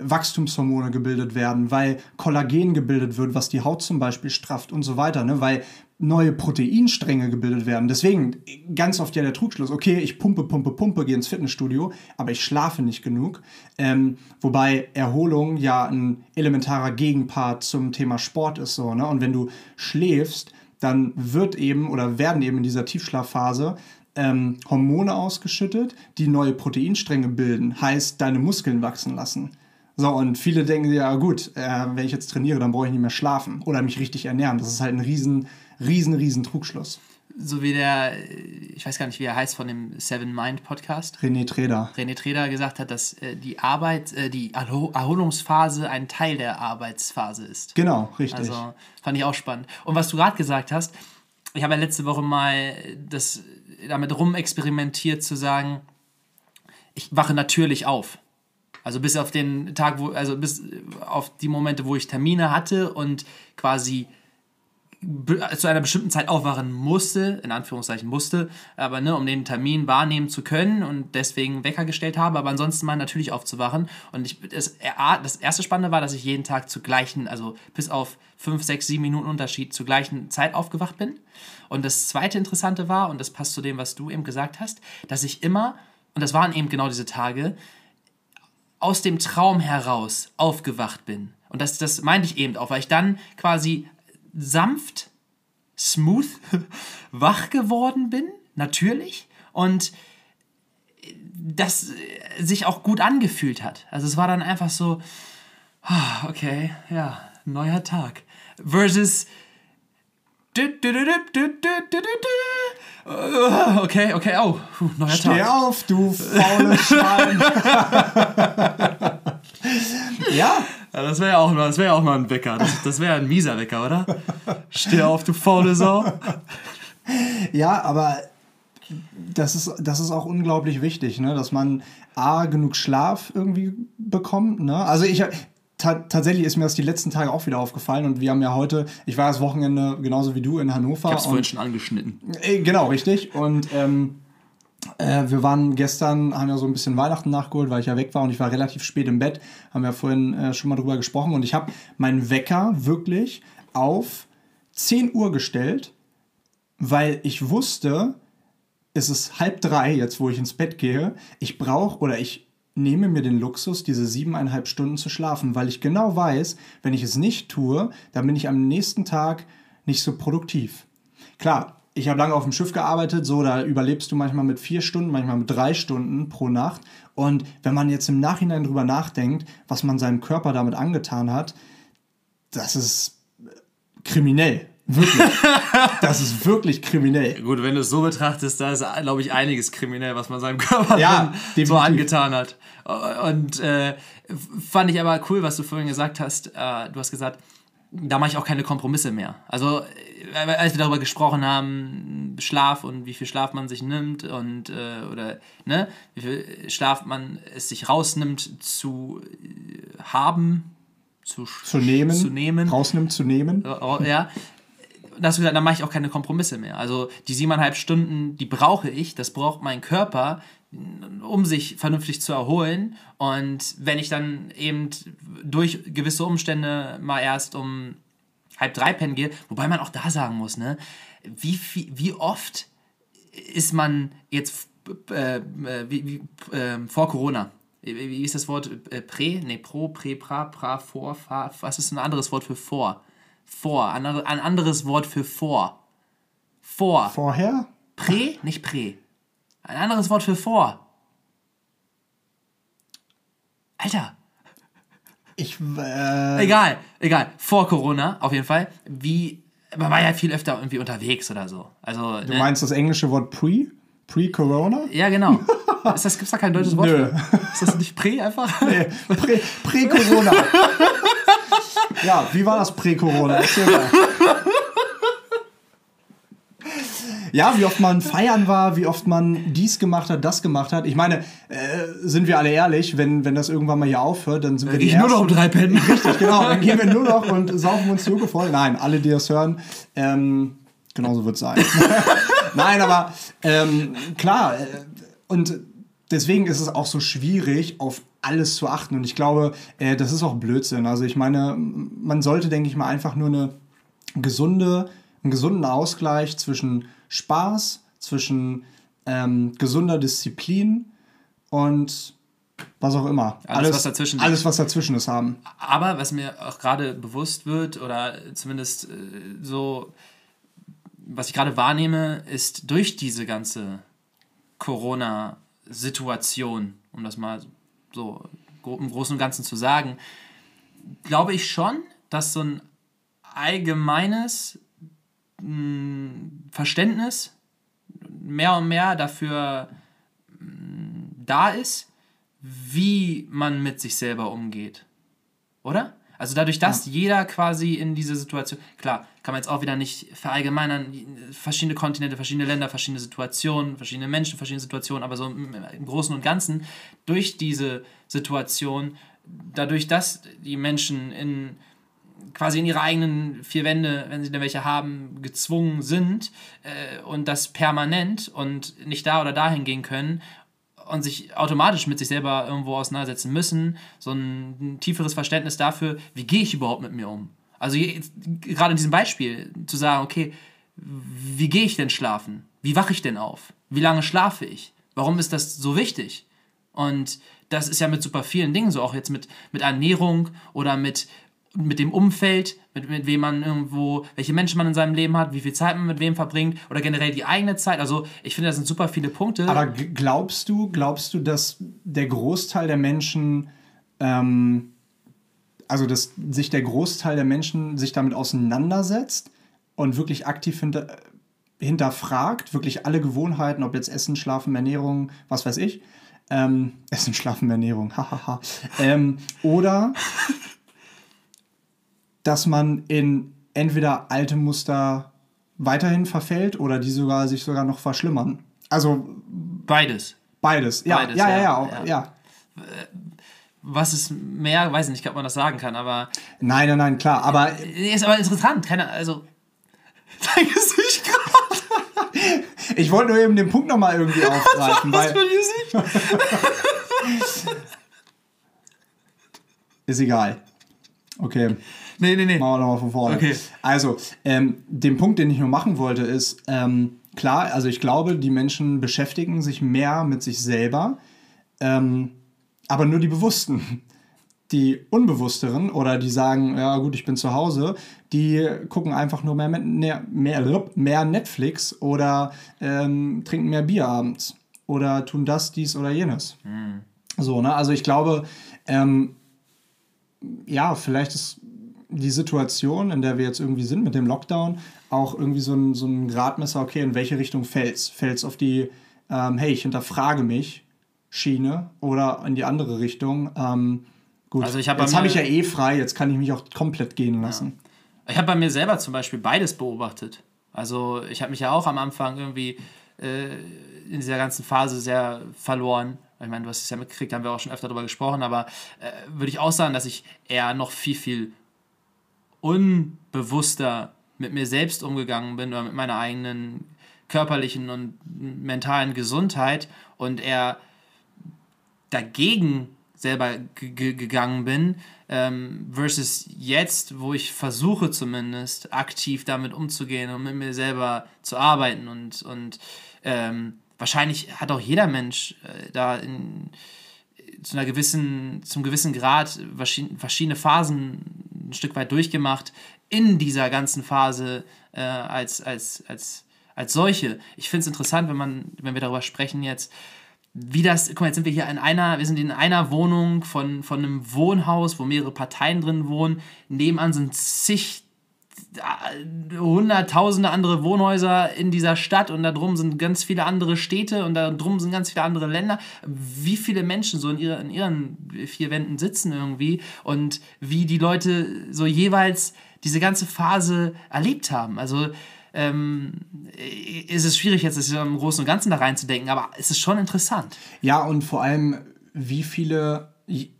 Wachstumshormone gebildet werden, weil Kollagen gebildet wird, was die Haut zum Beispiel strafft und so weiter, ne? weil neue Proteinstränge gebildet werden. Deswegen ganz oft ja der Trugschluss, okay, ich pumpe, pumpe, pumpe, gehe ins Fitnessstudio, aber ich schlafe nicht genug. Ähm, wobei Erholung ja ein elementarer Gegenpart zum Thema Sport ist. So, ne? Und wenn du schläfst, dann wird eben oder werden eben in dieser Tiefschlafphase ähm, Hormone ausgeschüttet, die neue Proteinstränge bilden, heißt deine Muskeln wachsen lassen. So, und viele denken, ja gut, äh, wenn ich jetzt trainiere, dann brauche ich nicht mehr schlafen oder mich richtig ernähren. Das ist halt ein riesen, riesen, riesen Trugschluss. So wie der, ich weiß gar nicht, wie er heißt, von dem Seven Mind Podcast. René Treder. René Treder gesagt hat, dass äh, die Arbeit, äh, die Erholungsphase ein Teil der Arbeitsphase ist. Genau, richtig. Also fand ich auch spannend. Und was du gerade gesagt hast, ich habe ja letzte Woche mal das damit rumexperimentiert zu sagen, ich wache natürlich auf. Also bis auf den Tag, wo, also bis auf die Momente, wo ich Termine hatte und quasi zu einer bestimmten Zeit aufwachen musste, in Anführungszeichen musste, aber ne, um den Termin wahrnehmen zu können und deswegen Wecker gestellt habe, aber ansonsten mal natürlich aufzuwachen. Und ich, das, das erste Spannende war, dass ich jeden Tag zu gleichen, also bis auf 5, 6, 7 Minuten Unterschied zur gleichen Zeit aufgewacht bin. Und das zweite Interessante war, und das passt zu dem, was du eben gesagt hast, dass ich immer, und das waren eben genau diese Tage, aus dem Traum heraus aufgewacht bin. Und das, das meinte ich eben auch, weil ich dann quasi sanft, smooth, [laughs] wach geworden bin, natürlich. Und das sich auch gut angefühlt hat. Also es war dann einfach so, ah, okay, ja, neuer Tag. Versus Okay, okay, oh, neuer Steh Tag. Steh auf, du faules Schwein. [laughs] ja, ja, das wäre ja auch, wär ja auch mal ein Wecker. Das, das wäre ein mieser Wecker, oder? Steh auf, du faule Sau. Ja, aber das ist, das ist auch unglaublich wichtig, ne? dass man A, genug Schlaf irgendwie bekommt. Ne? Also ich tatsächlich ist mir das die letzten Tage auch wieder aufgefallen und wir haben ja heute, ich war das Wochenende genauso wie du in Hannover. Ich hab's vorhin schon angeschnitten. Äh, genau, richtig. Und ähm, äh, wir waren gestern, haben ja so ein bisschen Weihnachten nachgeholt, weil ich ja weg war und ich war relativ spät im Bett. Haben wir vorhin äh, schon mal drüber gesprochen und ich habe meinen Wecker wirklich auf 10 Uhr gestellt, weil ich wusste, es ist halb drei, jetzt wo ich ins Bett gehe. Ich brauche oder ich nehme mir den Luxus, diese siebeneinhalb Stunden zu schlafen, weil ich genau weiß, wenn ich es nicht tue, dann bin ich am nächsten Tag nicht so produktiv. Klar, ich habe lange auf dem Schiff gearbeitet, so da überlebst du manchmal mit vier Stunden, manchmal mit drei Stunden pro Nacht. Und wenn man jetzt im Nachhinein drüber nachdenkt, was man seinem Körper damit angetan hat, das ist kriminell. Wirklich. [laughs] das ist wirklich kriminell. Gut, wenn du es so betrachtest, da ist, glaube ich, einiges kriminell, was man seinem Körper ja, so angetan hat. Und äh, fand ich aber cool, was du vorhin gesagt hast. Äh, du hast gesagt, da mache ich auch keine Kompromisse mehr. Also, äh, als wir darüber gesprochen haben, Schlaf und wie viel Schlaf man sich nimmt und äh, oder ne, wie viel Schlaf man es sich rausnimmt zu äh, haben, zu, zu nehmen, zu nehmen, rausnimmt zu nehmen. Ja, da hast du gesagt, dann mache ich auch keine Kompromisse mehr. Also die siebeneinhalb Stunden, die brauche ich, das braucht mein Körper, um sich vernünftig zu erholen. Und wenn ich dann eben durch gewisse Umstände mal erst um halb drei pennen gehe, wobei man auch da sagen muss, ne, wie, viel, wie oft ist man jetzt äh, äh wie, wie, äh, vor Corona? Wie, wie ist das Wort? Äh, prä? Ne, pro, prä, pra, pra, vor, fa, was ist ein anderes Wort für vor? Vor, ein anderes Wort für vor. Vor. Vorher? Prä? Nicht prä. Ein anderes Wort für vor. Alter. Ich. Äh egal, egal. Vor Corona, auf jeden Fall. Wie. Man war ja viel öfter irgendwie unterwegs oder so. Also, du ne? meinst das englische Wort pre? Pre-Corona? Ja, genau. [laughs] Ist das, gibt's da kein deutsches Wort? Nö. Ist das nicht Prä einfach? Nee, Prä-Corona. [laughs] ja, wie war das Prä-Corona? Ja, wie oft man feiern war, wie oft man dies gemacht hat, das gemacht hat. Ich meine, äh, sind wir alle ehrlich, wenn, wenn das irgendwann mal hier aufhört, dann sind wir ich nur noch um drei Pennen. Richtig, genau. Dann gehen wir nur noch und [laughs] saufen uns die Hucke voll. Nein, alle, die das hören, ähm, genauso wird es sein. [laughs] Nein, aber ähm, klar, äh, und deswegen ist es auch so schwierig, auf alles zu achten. Und ich glaube, äh, das ist auch Blödsinn. Also ich meine, man sollte, denke ich mal, einfach nur eine gesunde, einen gesunden Ausgleich zwischen Spaß, zwischen ähm, gesunder Disziplin und was auch immer. Alles, alles, was dazwischen alles, was dazwischen ist, haben. Aber was mir auch gerade bewusst wird, oder zumindest äh, so, was ich gerade wahrnehme, ist durch diese ganze Corona-Situation, um das mal so im Großen und Ganzen zu sagen, glaube ich schon, dass so ein allgemeines Verständnis mehr und mehr dafür mh, hm, da ist, wie man mit sich selber umgeht. Oder? Also dadurch, dass ja. jeder quasi in diese Situation, klar, kann man jetzt auch wieder nicht verallgemeinern, verschiedene Kontinente, verschiedene Länder, verschiedene Situationen, verschiedene Menschen, verschiedene Situationen, aber so im Großen und Ganzen, durch diese Situation, dadurch, dass die Menschen in quasi in ihre eigenen vier Wände, wenn sie denn welche haben, gezwungen sind äh, und das permanent und nicht da oder dahin gehen können und sich automatisch mit sich selber irgendwo auseinandersetzen müssen, so ein, ein tieferes Verständnis dafür, wie gehe ich überhaupt mit mir um. Also gerade in diesem Beispiel zu sagen, okay, wie gehe ich denn schlafen? Wie wache ich denn auf? Wie lange schlafe ich? Warum ist das so wichtig? Und das ist ja mit super vielen Dingen so, auch jetzt mit, mit Ernährung oder mit, mit dem Umfeld, mit, mit wem man irgendwo, welche Menschen man in seinem Leben hat, wie viel Zeit man mit wem verbringt oder generell die eigene Zeit. Also ich finde, das sind super viele Punkte. Aber glaubst du, glaubst du, dass der Großteil der Menschen, ähm, also dass sich der Großteil der Menschen sich damit auseinandersetzt und wirklich aktiv hinter, hinterfragt, wirklich alle Gewohnheiten, ob jetzt Essen, Schlafen, Ernährung, was weiß ich, ähm, [laughs] Essen, Schlafen, Ernährung, hahaha. ähm, oder [laughs] dass man in entweder alte Muster weiterhin verfällt oder die sogar sich sogar noch verschlimmern. Also beides. Beides, ja, Beides, ja, ja, ja, ja, ja. Was ist mehr, weiß nicht, ob man das sagen kann, aber Nein, nein, nein, klar, aber Nee, ist aber interessant. Keine, also [laughs] dein Gesicht gerade. ich wollte nur eben den Punkt nochmal irgendwie [laughs] aufgreifen, Was weil [laughs] ist egal. Okay. Nee, nee, nee. Machen wir nochmal von vorne. Okay. Also, ähm, den Punkt, den ich nur machen wollte, ist, ähm, klar, also ich glaube, die Menschen beschäftigen sich mehr mit sich selber, ähm, aber nur die Bewussten. Die Unbewussteren oder die sagen, ja gut, ich bin zu Hause, die gucken einfach nur mehr, mehr, mehr, mehr Netflix oder ähm, trinken mehr Bier abends oder tun das, dies oder jenes. So, ne? Also ich glaube, ähm, ja, vielleicht ist die Situation, in der wir jetzt irgendwie sind mit dem Lockdown, auch irgendwie so ein, so ein Gradmesser, okay, in welche Richtung fällt's? Fällt's auf die, ähm, hey, ich hinterfrage mich Schiene oder in die andere Richtung? Ähm, gut, Also ich hab jetzt habe ich ja eh frei, jetzt kann ich mich auch komplett gehen lassen. Ich habe bei mir selber zum Beispiel beides beobachtet. Also ich habe mich ja auch am Anfang irgendwie äh, in dieser ganzen Phase sehr verloren. Ich meine, du hast es ja mitgekriegt, haben wir auch schon öfter darüber gesprochen, aber äh, würde ich auch sagen, dass ich eher noch viel, viel unbewusster mit mir selbst umgegangen bin oder mit meiner eigenen körperlichen und mentalen Gesundheit und eher dagegen selber gegangen bin, ähm, versus jetzt, wo ich versuche zumindest aktiv damit umzugehen und mit mir selber zu arbeiten und, und ähm, wahrscheinlich hat auch jeder Mensch äh, da in, zu einer gewissen, zum gewissen Grad verschiedene Phasen ein Stück weit durchgemacht in dieser ganzen Phase äh, als, als, als, als solche. Ich finde es interessant, wenn man, wenn wir darüber sprechen jetzt, wie das, guck mal, jetzt sind wir hier in einer, wir sind in einer Wohnung von, von einem Wohnhaus, wo mehrere Parteien drin wohnen. Nebenan sind zig hunderttausende andere Wohnhäuser in dieser Stadt und da drum sind ganz viele andere Städte und da drum sind ganz viele andere Länder. Wie viele Menschen so in, ihre, in ihren vier Wänden sitzen irgendwie und wie die Leute so jeweils diese ganze Phase erlebt haben. Also ähm, ist es schwierig jetzt im Großen und Ganzen da reinzudenken, aber es ist schon interessant. Ja, und vor allem, wie viele.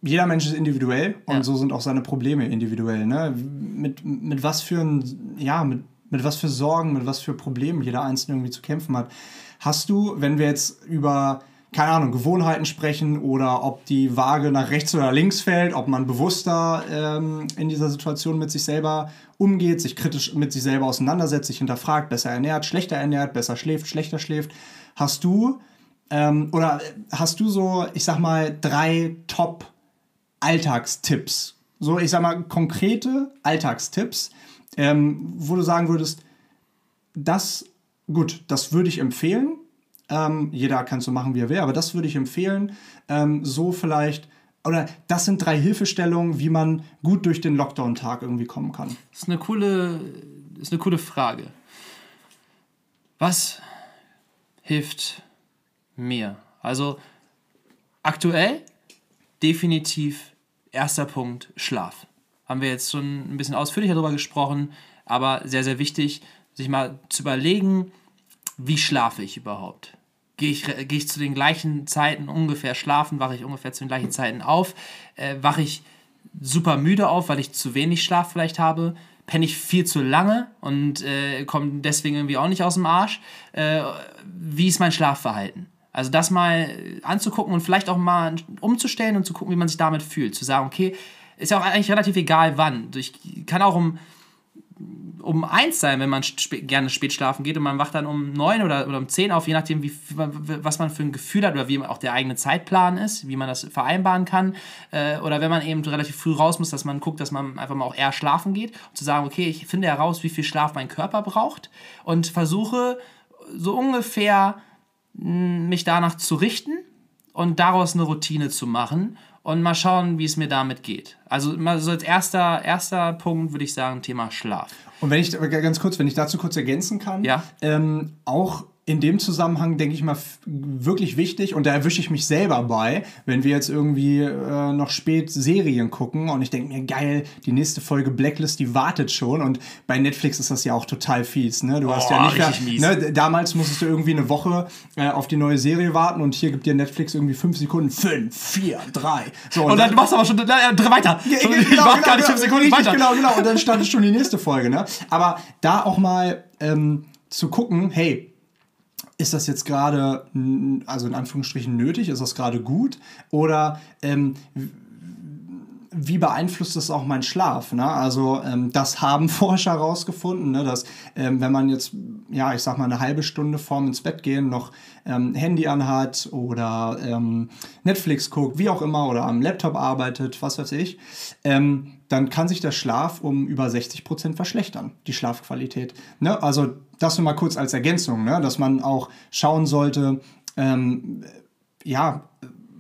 Jeder Mensch ist individuell und Ja. so sind auch seine Probleme individuell. Ne? Mit, mit was für ein, ja, mit, mit was für Sorgen, mit was für Problemen jeder Einzelne irgendwie zu kämpfen hat. Hast du, wenn wir jetzt über, keine Ahnung, Gewohnheiten sprechen oder ob die Waage nach rechts oder links fällt, ob man bewusster ähm, in dieser Situation mit sich selber umgeht, sich kritisch mit sich selber auseinandersetzt, sich hinterfragt, besser ernährt, schlechter ernährt, besser schläft, schlechter schläft. Hast du ähm, oder hast du so, ich sag mal, drei Top-Alltagstipps? So, ich sag mal, konkrete Alltagstipps, ähm, wo du sagen würdest, das, gut, das würde ich empfehlen. Ähm, jeder kann so machen, wie er will, aber das würde ich empfehlen. Ähm, so vielleicht, oder das sind drei Hilfestellungen, wie man gut durch den Lockdown-Tag irgendwie kommen kann. Das ist eine coole, ist eine coole Frage. Was hilft mir? Also aktuell definitiv erster Punkt Schlaf. Haben wir jetzt schon ein bisschen ausführlicher darüber gesprochen, aber sehr, sehr wichtig, sich mal zu überlegen, wie schlafe ich überhaupt? Gehe ich, gehe ich zu den gleichen Zeiten ungefähr schlafen? Wache ich ungefähr zu den gleichen Zeiten auf? Äh, wache ich super müde auf, weil ich zu wenig Schlaf vielleicht habe, penne ich viel zu lange und äh, komme deswegen irgendwie auch nicht aus dem Arsch. Äh, wie ist mein Schlafverhalten? Also das mal anzugucken und vielleicht auch mal umzustellen und zu gucken, wie man sich damit fühlt. Zu sagen, okay, ist ja auch eigentlich relativ egal wann. Ich kann auch um um eins sein, wenn man sp gerne spät schlafen geht und man wacht dann um neun oder, oder um zehn auf, je nachdem, wie, was man für ein Gefühl hat oder wie auch der eigene Zeitplan ist, wie man das vereinbaren kann. Äh, oder wenn man eben relativ früh raus muss, dass man guckt, dass man einfach mal auch eher schlafen geht und zu sagen, okay, ich finde heraus, wie viel Schlaf mein Körper braucht und versuche so ungefähr mich danach zu richten und daraus eine Routine zu machen und mal schauen, wie es mir damit geht. Also mal so als erster, erster Punkt würde ich sagen, Thema Schlaf. Und wenn ich ganz kurz, wenn ich dazu kurz ergänzen kann, ja. ähm, auch in dem Zusammenhang, denke ich mal, wirklich wichtig und da erwische ich mich selber bei, wenn wir jetzt irgendwie äh, noch spät Serien gucken und ich denke mir, geil, die nächste Folge Blacklist, die wartet schon und bei Netflix ist das ja auch total fies, ne? Du oh, hast ja nicht mehr, ne, damals musstest du irgendwie eine Woche äh, auf die neue Serie warten und hier gibt dir Netflix irgendwie fünf Sekunden, fünf, vier, drei. So, und, und dann, dann machst du aber schon äh, weiter. Ja, genau, ich warte genau, gar nicht fünf Sekunden richtig, weiter. Genau, genau, und dann [laughs] startet schon die nächste Folge, ne? Aber da auch mal ähm, zu gucken, hey, ist das jetzt gerade, also in Anführungsstrichen nötig, ist das gerade gut? Oder ähm, wie beeinflusst das auch meinen Schlaf? Ne? Also ähm, das haben [laughs] Forscher herausgefunden, ne? dass ähm, wenn man jetzt, ja, ich sag mal, eine halbe Stunde vorm ins Bett gehen noch ähm, Handy anhat oder ähm, Netflix guckt, wie auch immer, oder am Laptop arbeitet, was weiß ich, ähm, dann kann sich der Schlaf um über 60 Prozent verschlechtern, die Schlafqualität. Ne? Also das nur mal kurz als Ergänzung, ne? dass man auch schauen sollte, ähm, ja,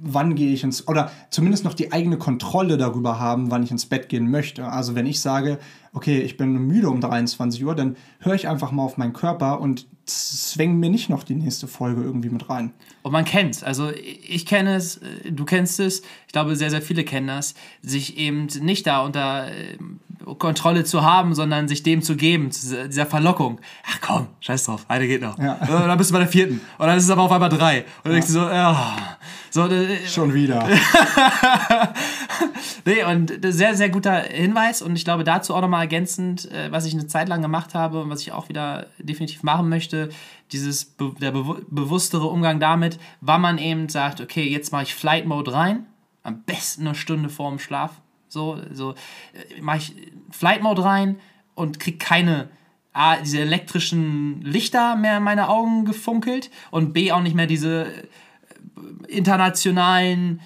wann gehe ich ins, oder zumindest noch die eigene Kontrolle darüber haben, wann ich ins Bett gehen möchte. Also wenn ich sage, okay, ich bin müde um 23 Uhr, dann höre ich einfach mal auf meinen Körper und zwänge mir nicht noch die nächste Folge irgendwie mit rein. Und man kennt es, also ich kenne es, äh, du kennst es, ich glaube sehr, sehr viele kennen das, sich eben nicht da unter äh, Kontrolle zu haben, sondern sich dem zu geben, dieser Verlockung. Ach komm, scheiß drauf, eine geht noch. Ja. Und dann bist du bei der vierten. Und dann ist es aber auf einmal drei. Und dann ja. denkst du so, ja. So, äh, Schon wieder. [laughs] nee, und sehr, sehr guter Hinweis. Und ich glaube, dazu auch nochmal ergänzend, äh, was ich eine Zeit lang gemacht habe und was ich auch wieder definitiv machen möchte, dieses der bewusstere Umgang damit, wann man eben sagt, okay, jetzt mache ich Flight Mode rein, am besten eine Stunde vor dem Schlaf so, so äh, mache ich Flight Mode rein und kriege keine A, diese elektrischen Lichter mehr in meine Augen gefunkelt und B, auch nicht mehr diese internationalen,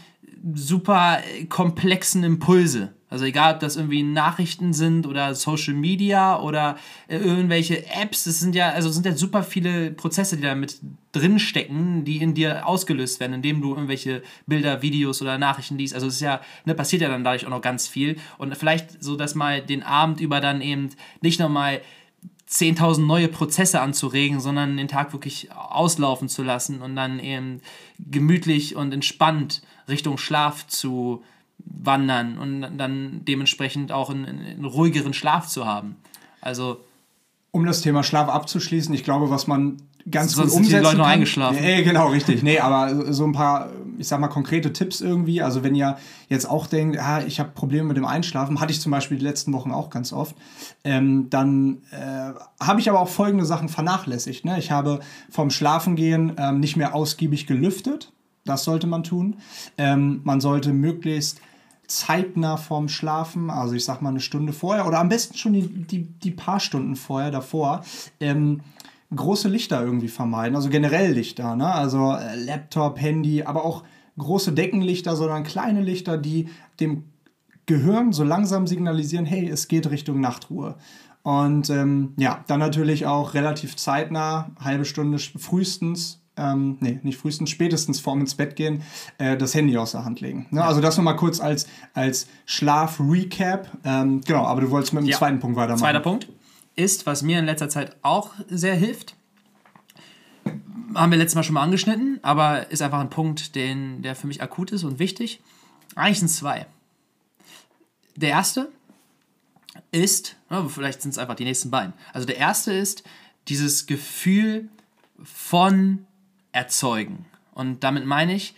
super komplexen Impulse. Also egal, ob das irgendwie Nachrichten sind oder Social Media oder äh, irgendwelche Apps, es sind ja, also sind ja super viele Prozesse, die da mit drinstecken, die in dir ausgelöst werden, indem du irgendwelche Bilder, Videos oder Nachrichten liest. Also es ist ja, ne, passiert ja dann dadurch auch noch ganz viel. Und vielleicht so, dass mal den Abend über dann eben nicht nochmal 10.000 neue Prozesse anzuregen, sondern den Tag wirklich auslaufen zu lassen und dann eben gemütlich und entspannt Richtung Schlaf zu wandern und dann dementsprechend auch einen, einen ruhigeren Schlaf zu haben. Also um das Thema Schlaf abzuschließen, ich glaube, was man ganz Sonst gut umsetzen sind die Leute noch eingeschlafen. Nee, genau, richtig. Nee, aber so ein paar, ich sag mal, konkrete Tipps irgendwie. Also wenn ihr jetzt auch denkt, ah, ich habe Probleme mit dem Einschlafen, hatte ich zum Beispiel die letzten Wochen auch ganz oft, ähm, dann äh, habe ich aber auch folgende Sachen vernachlässigt. Ne? Ich habe vom Schlafengehen ähm, nicht mehr ausgiebig gelüftet. Das sollte man tun. Ähm, man sollte möglichst zeitnah vorm Schlafen, also ich sag mal eine Stunde vorher oder am besten schon die, die, die paar Stunden vorher davor, ähm, große Lichter irgendwie vermeiden, also generell Lichter, ne? also äh, Laptop, Handy, aber auch große Deckenlichter, sondern kleine Lichter, die dem Gehirn so langsam signalisieren, hey, es geht Richtung Nachtruhe. Und ähm, ja, dann natürlich auch relativ zeitnah, halbe Stunde frühestens ähm, nee, nicht frühestens, spätestens vorm ins Bett gehen, äh, das Handy aus der Hand legen. Ne? Ja. Also das nochmal kurz als, als Schlaf-Recap. Ähm, genau, aber du wolltest mit dem ja. zweiten Punkt weitermachen. Zweiter Punkt ist, was mir in letzter Zeit auch sehr hilft, haben wir letztes Mal schon mal angeschnitten, aber ist einfach ein Punkt, den, der für mich akut ist und wichtig. Eigentlich sind es zwei. Der erste ist, vielleicht sind es einfach die nächsten beiden. Also der erste ist dieses Gefühl von erzeugen. Und damit meine ich,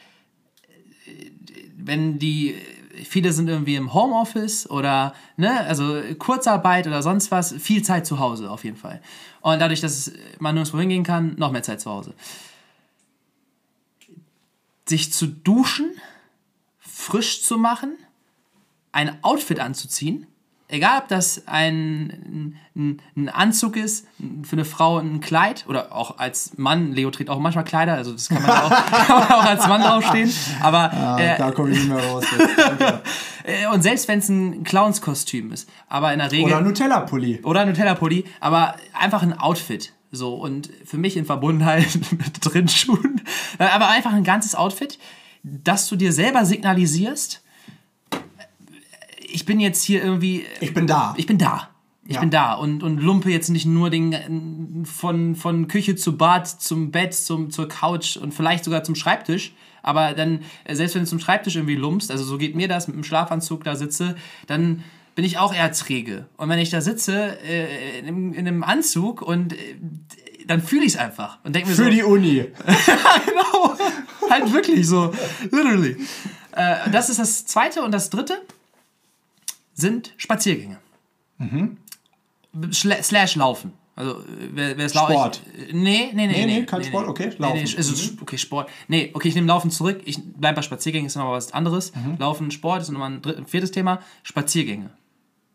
wenn die viele sind irgendwie im Homeoffice oder, ne, also Kurzarbeit oder sonst was, viel Zeit zu Hause auf jeden Fall. Und dadurch, dass man nirgendwo hingehen kann, noch mehr Zeit zu Hause. Sich zu duschen, frisch zu machen, ein Outfit anzuziehen, egal ob das ein, ein, ein, Anzug ist, für eine Frau ein Kleid oder auch als Mann, Leo trägt auch manchmal Kleider, also das kann man auch, [laughs] kann man auch als Mann draufstehen. Aber ah, äh, da komme ich nicht mehr raus. [laughs] Äh, und selbst wenn es ein Clownskostüm ist, aber in der Regel. Oder Nutella-Pulli. Oder Nutella-Pulli, aber einfach ein Outfit. So, und für mich in Verbundenheit [laughs] mit Drinnschuhen. Äh, aber einfach ein ganzes Outfit, dass du dir selber signalisierst, ich bin jetzt hier irgendwie. Ich bin da. Ich bin da. Ich ja. bin da und, und lumpe jetzt nicht nur den, von, von Küche zu Bad, zum Bett, zum, zur Couch und vielleicht sogar zum Schreibtisch. Aber dann, selbst wenn du zum Schreibtisch irgendwie lumpst, also so geht mir das, mit dem Schlafanzug da sitze, dann bin ich auch eher träge. Und wenn ich da sitze äh, in, in, einem Anzug und äh, dann fühle ich es einfach und denke mir Für so. die Uni. [laughs] genau. halt wirklich so. Literally. Äh, das ist das zweite und das dritte sind Spaziergänge. Mhm. Slash Laufen. Also, wer, wer ist Sport. Ich, nee, nee, nee. Nee, nee, kein nee, Sport, okay, Laufen. Nee, nee, also, okay, Sport. Nee, okay, ich nehme Laufen zurück. Ich bleibe bei Spaziergängen, ist nochmal was anderes. Mhm. Laufen, Sport ist nochmal ein, dritt, ein viertes Thema. Spaziergänge.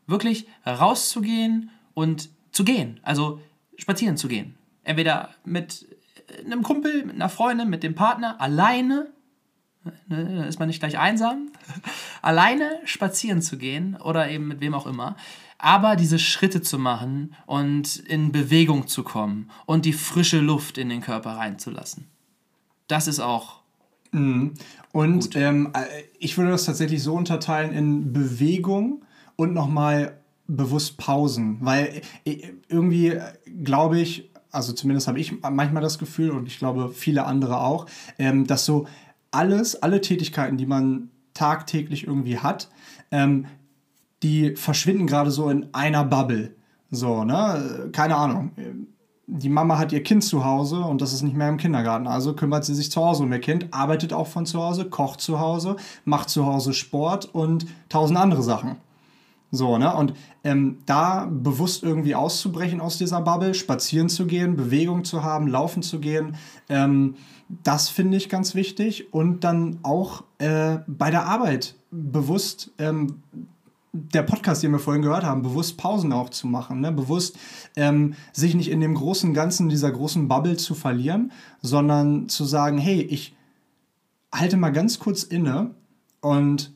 Wirklich rauszugehen und zu gehen. Also, spazieren zu gehen. Entweder mit einem Kumpel, mit einer Freundin, mit dem Partner, alleine Ne, dann ist man nicht gleich einsam, alleine spazieren zu gehen oder eben mit wem auch immer, aber diese Schritte zu machen und in Bewegung zu kommen und die frische Luft in den Körper reinzulassen. Das ist auch. Mhm. Und ähm, äh, ich würde das tatsächlich so unterteilen in Bewegung und nochmal bewusst Pausen, weil äh, irgendwie äh, glaube ich, also zumindest habe ich manchmal das Gefühl und ich glaube viele andere auch, ähm, dass so alles, alle Tätigkeiten, die man tagtäglich irgendwie hat, ähm, die verschwinden gerade so in einer Bubble. So, ne? Keine Ahnung. Die Mama hat ihr Kind zu Hause und das ist nicht mehr im Kindergarten. Also kümmert sie sich zu Hause um ihr Kind, arbeitet auch von zu Hause, kocht zu Hause, macht zu Hause Sport und tausend andere Sachen. So, ne? Und ähm, da bewusst irgendwie auszubrechen aus dieser Bubble, spazieren zu gehen, Bewegung zu haben, laufen zu gehen, ähm, das finde ich ganz wichtig. Und dann auch äh, bei der Arbeit bewusst, ähm, der Podcast, den wir vorhin gehört haben, bewusst Pausen auch zu machen, ne? bewusst ähm, sich nicht in dem großen Ganzen dieser großen Bubble zu verlieren, sondern zu sagen, hey, ich halte mal ganz kurz inne und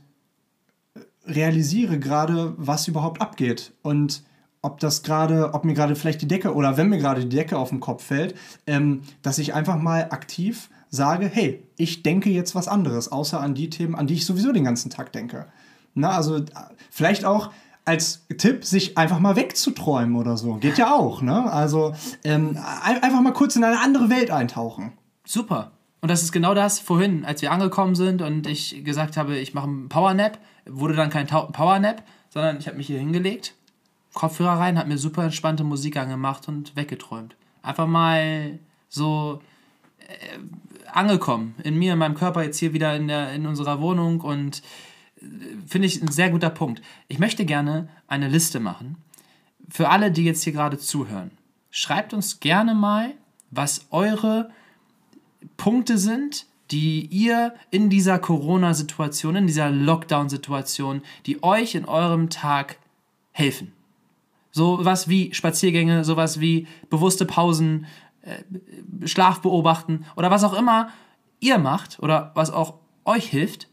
realisiere gerade, was überhaupt abgeht und ob das gerade, ob mir gerade vielleicht die Decke oder wenn mir gerade die Decke auf den Kopf fällt, ähm, dass ich einfach mal aktiv sage, hey, ich denke jetzt was anderes, außer an die Themen, an die ich sowieso den ganzen Tag denke. Na, also vielleicht auch als Tipp, sich einfach mal wegzuträumen oder so. Geht ja auch, ne? Also ähm, einfach mal kurz in eine andere Welt eintauchen. Super. Und das ist genau das vorhin, als wir angekommen sind und ich gesagt habe, ich mache einen Powernap, wurde dann kein Powernap, sondern ich habe mich hier hingelegt, Kopfhörer rein, habe mir super entspannte Musik angemacht und weggeträumt. Einfach mal so äh, angekommen in mir, in meinem Körper, jetzt hier wieder in, der, in unserer Wohnung und äh, finde ich ein sehr guter Punkt. Ich möchte gerne eine Liste machen für alle, die jetzt hier gerade zuhören. Schreibt uns gerne mal, was eure Punkte sind, die ihr in dieser Corona-Situation, in dieser Lockdown-Situation, die euch in eurem Tag helfen. Sowas wie Spaziergänge, sowas wie bewusste Pausen, äh, Schlaf beobachten oder was auch immer ihr macht oder was auch euch hilft.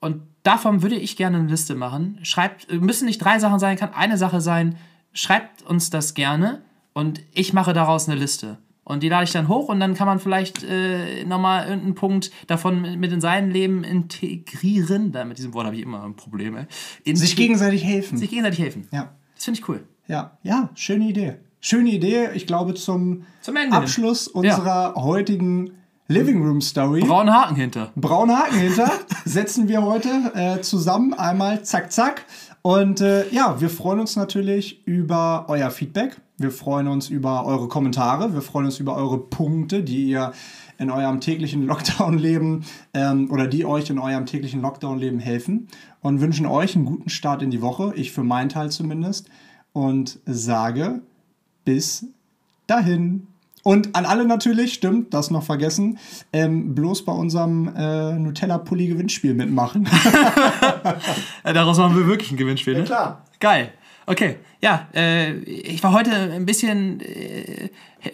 Und davon würde ich gerne eine Liste machen. Schreibt, müssen nicht drei Sachen sein, kann eine Sache sein. Schreibt uns das gerne und ich mache daraus eine Liste. Und die lade ich dann hoch und dann kann man vielleicht äh, nochmal irgendeinen Punkt davon mit in sein Leben integrieren. Da, mit diesem Wort habe ich immer ein Problem. Ey. sich gegenseitig helfen. Sich gegenseitig helfen. Ja. Das finde ich cool. Ja, ja, schöne Idee. Schöne Idee, ich glaube, zum, zum Abschluss unserer ja. heutigen Living Room Story. Braune Haken hinter. Braune Haken hinter [laughs] setzen wir heute äh, zusammen einmal zack, zack Und äh, ja, wir freuen uns natürlich über euer Feedback. Wir freuen uns über eure Kommentare. Wir freuen uns über eure Punkte, die ihr in eurem täglichen Lockdown-Leben ähm, oder die euch in eurem täglichen Lockdown-Leben helfen. Und wünschen euch einen guten Start in die Woche. Ich für meinen Teil zumindest. Und sage bis dahin. Und an alle natürlich, stimmt, das noch vergessen, ähm, bloß bei unserem äh, Nutella-Pulli-Gewinnspiel mitmachen. [laughs] [laughs] Daraus machen wir wirklich ein Gewinnspiel, ne? Ja, klar. Geil. Okay, ja, äh, ich war heute ein bisschen äh,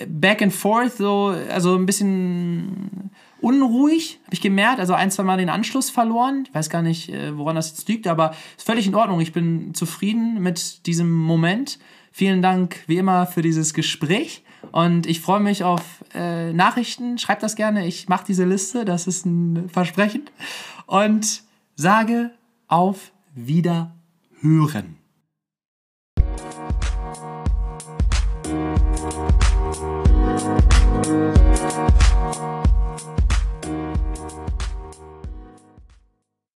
back and forth, so, also ein bisschen unruhig, habe ich gemerkt. Also ein, zwei Mal den Anschluss verloren. Ich weiß gar nicht, äh, woran das jetzt liegt, aber ist völlig in Ordnung. Ich bin zufrieden mit diesem Moment. Vielen Dank, wie immer, für dieses Gespräch. Und ich freue mich auf äh, Nachrichten. Schreibt das gerne. Ich mache diese Liste. Das ist ein Versprechen. Und sage auf Wiederhören.